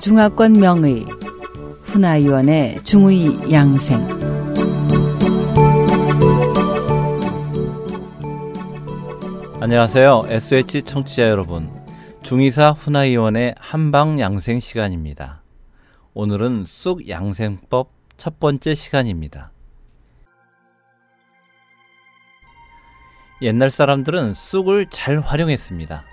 중화권 명의 훈아위원의 중의 양생 안녕하세요. SH 청취자 여러분. 중의사 훈아위원의 한방 양생 시간입니다. 오늘은 쑥 양생법 첫 번째 시간입니다. 옛날 사람들은 쑥을 잘 활용했습니다.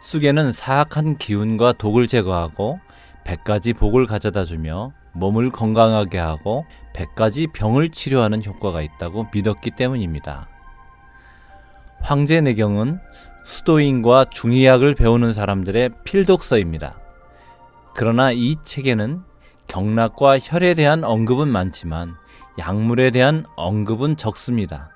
쑥에는 사악한 기운과 독을 제거하고 100가지 복을 가져다 주며 몸을 건강하게 하고 100가지 병을 치료하는 효과가 있다고 믿었기 때문입니다. 황제 내경은 수도인과 중의학을 배우는 사람들의 필독서입니다. 그러나 이 책에는 경락과 혈에 대한 언급은 많지만 약물에 대한 언급은 적습니다.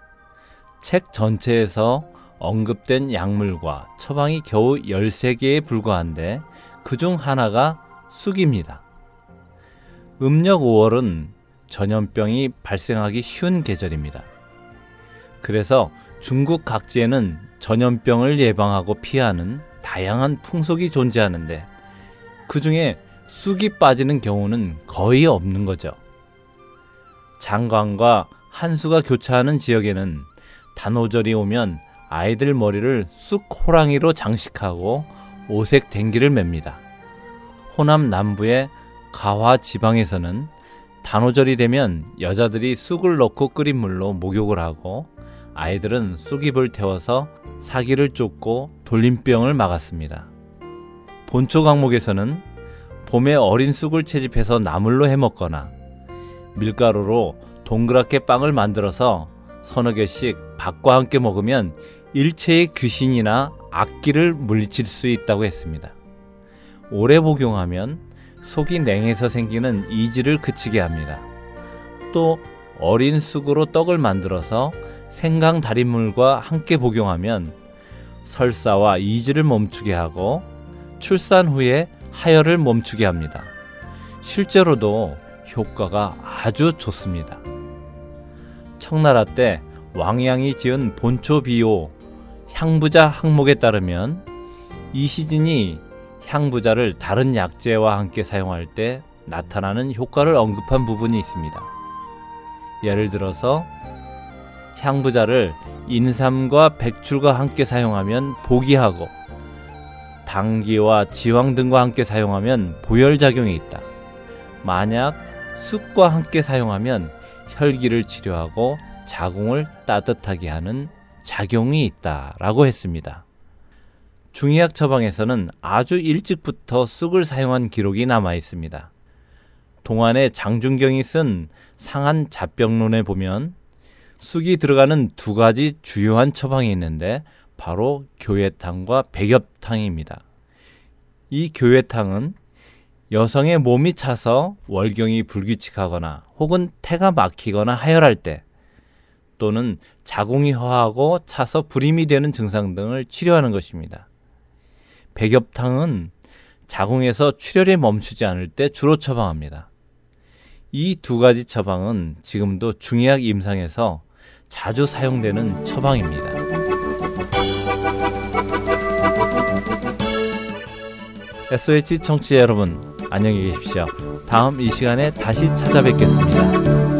책 전체에서 언급된 약물과 처방이 겨우 13개에 불과한데 그중 하나가 쑥입니다. 음력 5월은 전염병이 발생하기 쉬운 계절입니다. 그래서 중국 각지에는 전염병을 예방하고 피하는 다양한 풍속이 존재하는데 그 중에 쑥이 빠지는 경우는 거의 없는 거죠. 장관과 한수가 교차하는 지역에는 단오절이 오면 아이들 머리를 쑥 호랑이로 장식하고 오색 댕기를 맵니다. 호남 남부의 가화 지방에서는 단오절이 되면 여자들이 쑥을 넣고 끓인 물로 목욕을 하고 아이들은 쑥잎을 태워서 사기를 쫓고 돌림병을 막았습니다. 본초 강목에서는 봄에 어린 쑥을 채집해서 나물로 해먹거나 밀가루로 동그랗게 빵을 만들어서 서너 개씩 밥과 함께 먹으면 일체의 귀신이나 악기를 물리칠 수 있다고 했습니다. 오래 복용하면 속이 냉해서 생기는 이지를 그치게 합니다. 또 어린 쑥으로 떡을 만들어서 생강 달인물과 함께 복용하면 설사와 이지를 멈추게 하고 출산 후에 하혈을 멈추게 합니다. 실제로도 효과가 아주 좋습니다. 청나라 때 왕양이 지은 본초비오 향부자 항목에 따르면 이 시즌이 향부자를 다른 약재와 함께 사용할 때 나타나는 효과를 언급한 부분이 있습니다. 예를 들어서 향부자를 인삼과 백출과 함께 사용하면 보기하고 당기와 지황 등과 함께 사용하면 보혈작용이 있다. 만약 쑥과 함께 사용하면 혈기를 치료하고 자궁을 따뜻하게 하는 작용이 있다 라고 했습니다. 중의학 처방에서는 아주 일찍부터 쑥을 사용한 기록이 남아 있습니다. 동안의 장준경이 쓴 상한 잡병론에 보면 쑥이 들어가는 두 가지 주요한 처방이 있는데 바로 교회탕과 백엽탕입니다. 이 교회탕은 여성의 몸이 차서 월경이 불규칙하거나 혹은 태가 막히거나 하혈할 때 또는 자궁이 허하고 차서 불임이 되는 증상 등을 치료하는 것입니다. 백엽탕은 자궁에서 출혈이 멈추지 않을 때 주로 처방합니다. 이 두 가지 처방은 지금도 중의학 임상에서 자주 사용되는 처방입니다. SOH 청취자 여러분, 안녕히 계십시오. 다음 이 시간에 다시 찾아뵙겠습니다.